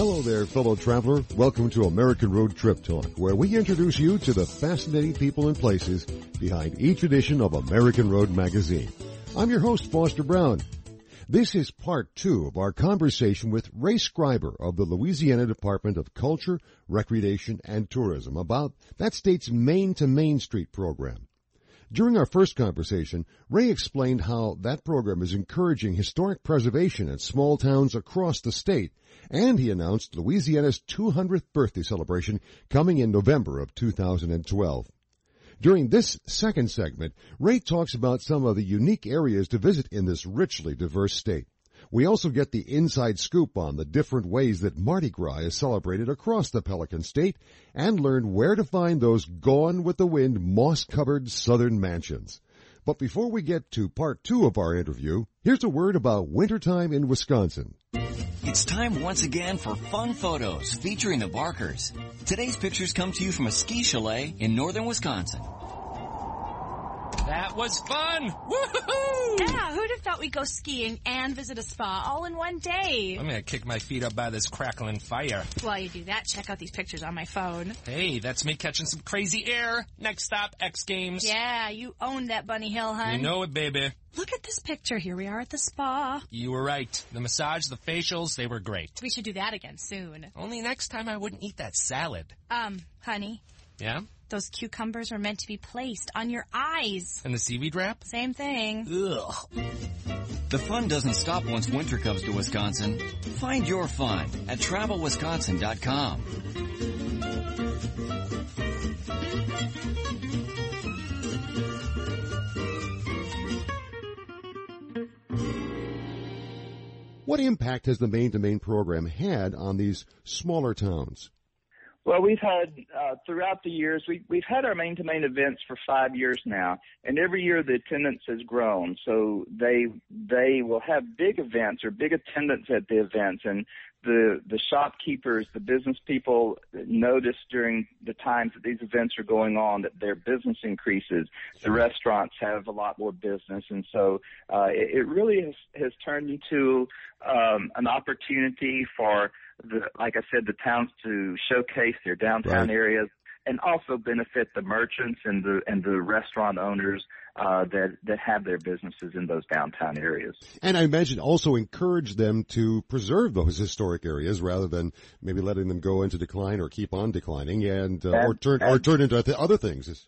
Hello there, fellow traveler. Welcome to American Road Trip Talk, where we introduce you to the fascinating people and places behind each edition of American Road Magazine. I'm your host, Foster Braun. This is part two of our conversation with Ray Scriber of the Louisiana Department of Culture, Recreation, and Tourism about that state's Main to Main Street program. During our first conversation, Ray explained how that program is encouraging historic preservation in small towns across the state, and he announced Louisiana's 200th birthday celebration coming in November of 2012. During this second segment, Ray talks about some of the unique areas to visit in this richly diverse state. We also get the inside scoop on the different ways that Mardi Gras is celebrated across the Pelican State and learn where to find those gone with the wind moss-covered southern mansions. But before we get to part two of our interview, here's a word about wintertime in Wisconsin. It's time once again for fun photos featuring the Barkers. Today's pictures come to you from a ski chalet in northern Wisconsin. That was fun! Woohoo! Yeah, who'd have thought we'd go skiing and visit a spa all in one day? I'm gonna kick my feet up by this crackling fire. While you do that, check out these pictures on my phone. Hey, that's me catching some crazy air. Next stop, X Games. Yeah, you own that Bunny Hill, hun. You know it, baby. Look at this picture. Here we are at the spa. You were right. The massage, the facials, they were great. We should do that again soon. Only next time I wouldn't eat that salad. Um, honey, Yeah? Those cucumbers were meant to be placed on your eyes. And the seaweed wrap? Same thing. Ugh. The fun doesn't stop once winter comes to Wisconsin. Find your fun at travelwisconsin.com. What impact has the Main to Main program had on these smaller towns? Well, we've had uh, throughout the years we we've had our main to main events for five years now, and every year the attendance has grown. So they they will have big events or big attendance at the events, and the the shopkeepers, the business people notice during the times that these events are going on that their business increases. The restaurants have a lot more business, and so uh, it, it really has has turned into um, an opportunity for the like I said, the towns to showcase their downtown Right. areas and also benefit the merchants and the and the restaurant owners uh, that that have their businesses in those downtown areas. And I imagine also encourage them to preserve those historic areas rather than maybe letting them go into decline or keep on declining and uh, or turn or turn into other things.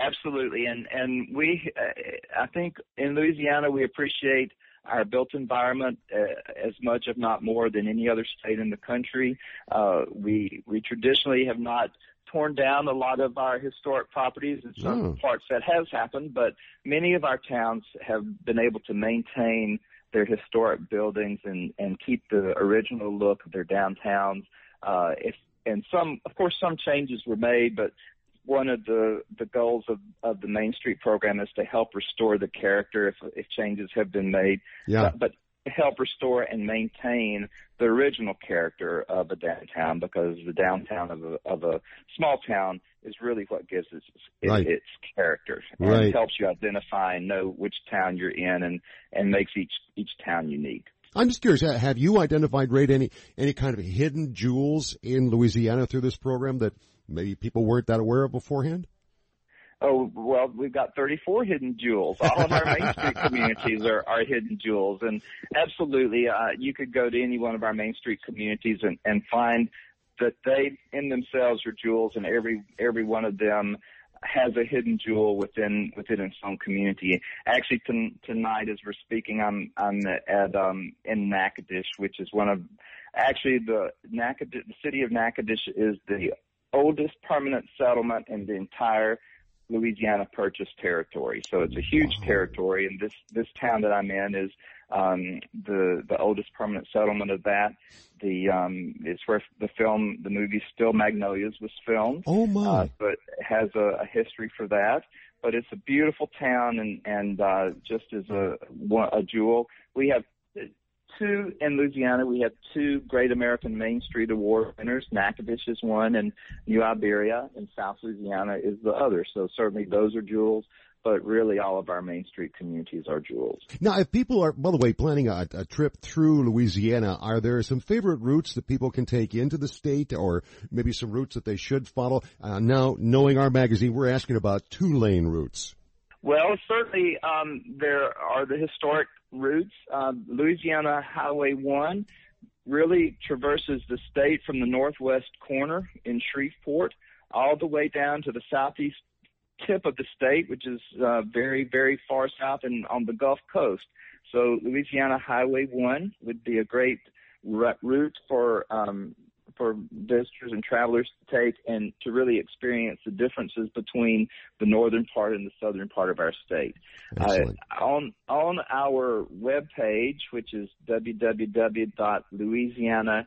Absolutely, and and we, uh, I think in Louisiana we appreciate our built environment uh, as much, if not more, than any other state in the country. Uh, we we traditionally have not torn down a lot of our historic properties. In some Oh. parts that has happened, but many of our towns have been able to maintain their historic buildings and and keep the original look of their downtowns. Uh, if and some, of course, some changes were made, but one of the the goals of of the Main Street program is to help restore the character if if changes have been made. Yeah. But, but help restore and maintain the original character of a downtown because the downtown of a of a small town is really what gives its its, Right. its character and Right. helps you identify and know which town you're in and and makes each each town unique. I'm just curious. Have you identified, Ray, any any kind of hidden jewels in Louisiana through this program that maybe people weren't that aware of beforehand? Oh, well, we've got 34 hidden jewels. All of our Main Street communities are, are hidden jewels. And absolutely, uh, you could go to any one of our Main Street communities and, and find that they in themselves are jewels and every, every one of them has a hidden jewel within, within its own community. Actually, ton tonight as we're speaking, I'm, I'm at, um, in Natchitoches, which is one of, actually the Natchitoches, the city of Natchitoches is the oldest permanent settlement in the entire Louisiana Purchase territory. So it's a huge territory, and this this town that I'm in is um, the the oldest permanent settlement of that. The um, it's where the film, the movie Steel Magnolias was filmed. Oh my! Uh, it has a, a history for that. But it's a beautiful town, and and uh, just as a a jewel, we have two in Louisiana. We have two Great American Main Street Award winners. Natchitoches is one, and New Iberia in South Louisiana is the other. So certainly those are jewels. but really all of our Main Street communities are jewels. Now, if people are, by the way, planning a, a trip through Louisiana, are there some favorite routes that people can take into the state or maybe some routes that they should follow? Uh, now, knowing our magazine, we're asking about two lane routes. Well, certainly um, there are the historic routes. Uh, Louisiana Highway 1 really traverses the state from the northwest corner in Shreveport all the way down to the southeast tip of the state, which is uh, very, very far south and on the Gulf Coast. So Louisiana Highway 1 would be a great route for um, for visitors and travelers to take and to really experience the differences between the northern part and the southern part of our state. Uh, on on our web page, which is www.louisianahp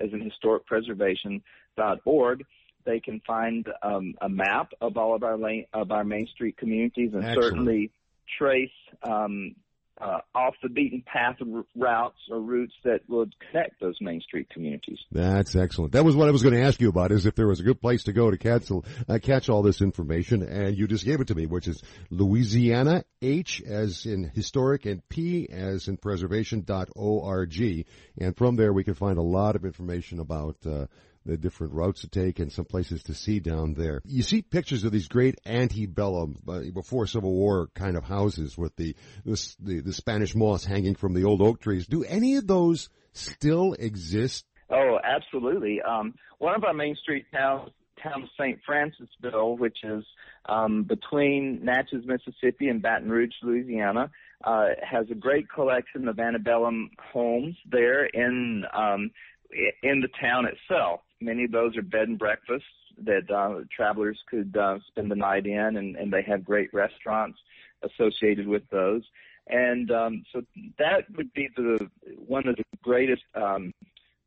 as in historic preservation dot org, they can find um, a map of all of our lane, of our Main Street communities and Excellent. certainly trace um, uh, off the beaten path routes or routes that would connect those Main Street communities. That's excellent. That was what I was going to ask you about: is if there was a good place to go to catch uh, catch all this information, and you just gave it to me, which is Louisiana H as in historic and P as in preservation dot org, and from there we can find a lot of information about. Uh, the different routes to take and some places to see down there. You see pictures of these great antebellum, uh, before Civil War kind of houses with the, the, the, the Spanish moss hanging from the old oak trees. Do any of those still exist? Oh, absolutely. Um, one of our Main Street towns, town St. Francisville, which is um, between Natchez, Mississippi, and Baton Rouge, Louisiana, uh, has a great collection of antebellum homes there in um, in the town itself. Many of those are bed and breakfasts that uh, travelers could uh, spend the night in, and, and they have great restaurants associated with those. And um, so that would be the one of the greatest um,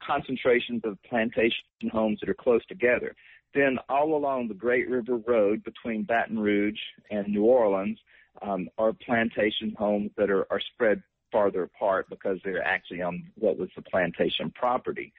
concentrations of plantation homes that are close together. Then all along the Great River Road between Baton Rouge and New Orleans um, are plantation homes that are, are spread farther apart because they're actually on what was the plantation property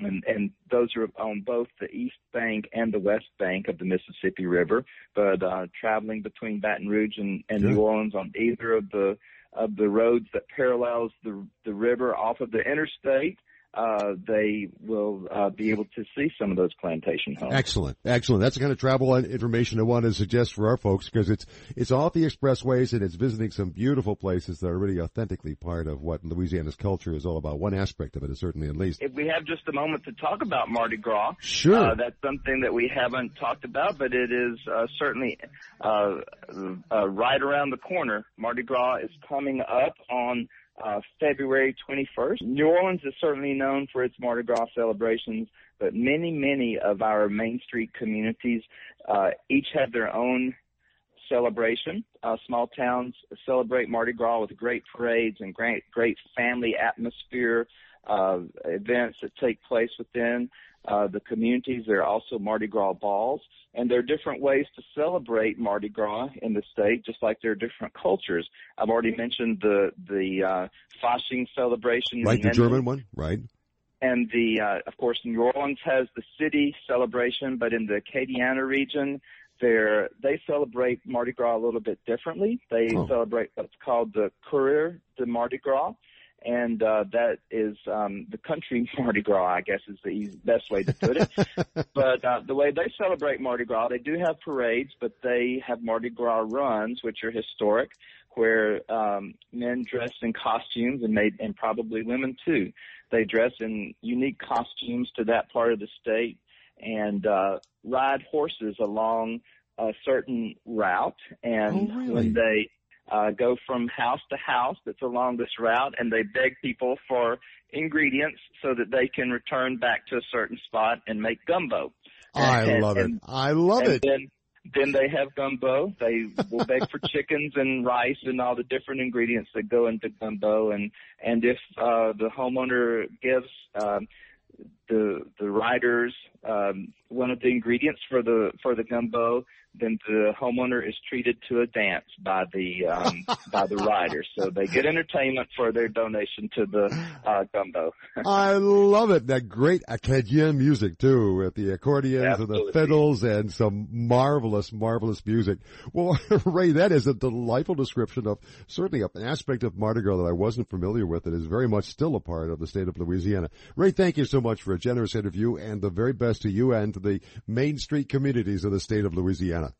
and, and those are on both the east bank and the west bank of the Mississippi River. But uh, traveling between Baton Rouge and, and New Orleans on either of the of the roads that parallels the the river off of the interstate, uh, they will uh, be able to see some of those plantation homes. Excellent, excellent. That's the kind of travel information I want to suggest for our folks because it's it's off the expressways and it's visiting some beautiful places that are really authentically part of what Louisiana's culture is all about. One aspect of it is certainly at least. If we have just a moment to talk about Mardi Gras, sure, uh, that's something that we haven't talked about, but it is uh, certainly uh, uh, right around the corner. Mardi Gras is coming up on uh, February 21st. New Orleans is certainly known for its Mardi Gras celebrations, but many, many of our Main Street communities uh, each have their own celebration. Uh, small towns celebrate Mardi Gras with great parades and great, great family atmosphere uh, events that take place within uh, the communities. There are also Mardi Gras balls, and there are different ways to celebrate Mardi Gras in the state, just like there are different cultures. I've already mentioned the the uh, Fasching celebration, right? The German one, right? And the uh, of course New Orleans has the city celebration, but in the Acadiana region, there they celebrate Mardi Gras a little bit differently. They oh. celebrate what's called the Courir de Mardi Gras and uh, that is um, the country Mardi Gras, I guess is the best way to put it. but uh, the way they celebrate Mardi Gras, they do have parades, but they have Mardi Gras runs, which are historic, where um, men dress in costumes and made, and probably women too. They dress in unique costumes to that part of the state and uh, ride horses along a certain route. And oh, really? when they uh, go from house to house that's along this route and they beg people for ingredients so that they can return back to a certain spot and make gumbo. I and, love and, it. I love and it. Then, then they have gumbo. They will beg for chickens and rice and all the different ingredients that go into gumbo. And and if uh, the homeowner gives um, the the riders um, one of the ingredients for the for the gumbo then the homeowner is treated to a dance by the um, by the riders. So they get entertainment for their donation to the uh, gumbo. I love it. That great acadian music too, with the accordions Absolutely. and the fiddles and some marvelous, marvelous music. Well, Ray, that is a delightful description of certainly an aspect of Mardi Gras that I wasn't familiar with that is very much still a part of the state of Louisiana. Ray, thank you so much for generous interview and the very best to you and to the Main Street communities of the state of Louisiana.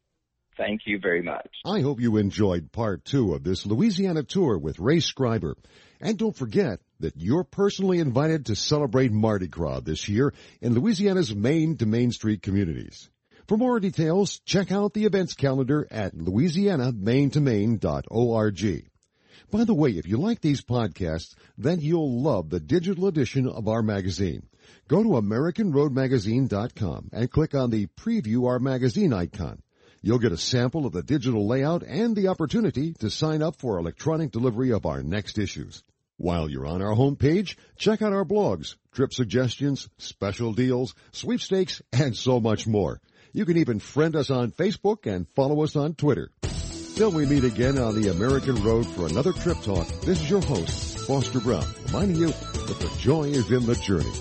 Thank you very much. I hope you enjoyed part two of this Louisiana tour with Ray Scriber. And don't forget that you're personally invited to celebrate Mardi Gras this year in Louisiana's Main to Main Street communities. For more details, check out the events calendar at louisianamaintomain.org. By the way, if you like these podcasts, then you'll love the digital edition of our magazine. Go to AmericanRoadMagazine.com and click on the Preview Our Magazine icon. You'll get a sample of the digital layout and the opportunity to sign up for electronic delivery of our next issues. While you're on our homepage, check out our blogs, trip suggestions, special deals, sweepstakes, and so much more. You can even friend us on Facebook and follow us on Twitter. Till we meet again on the American Road for another Trip Talk, this is your host, Foster Braun, reminding you that the joy is in the journey.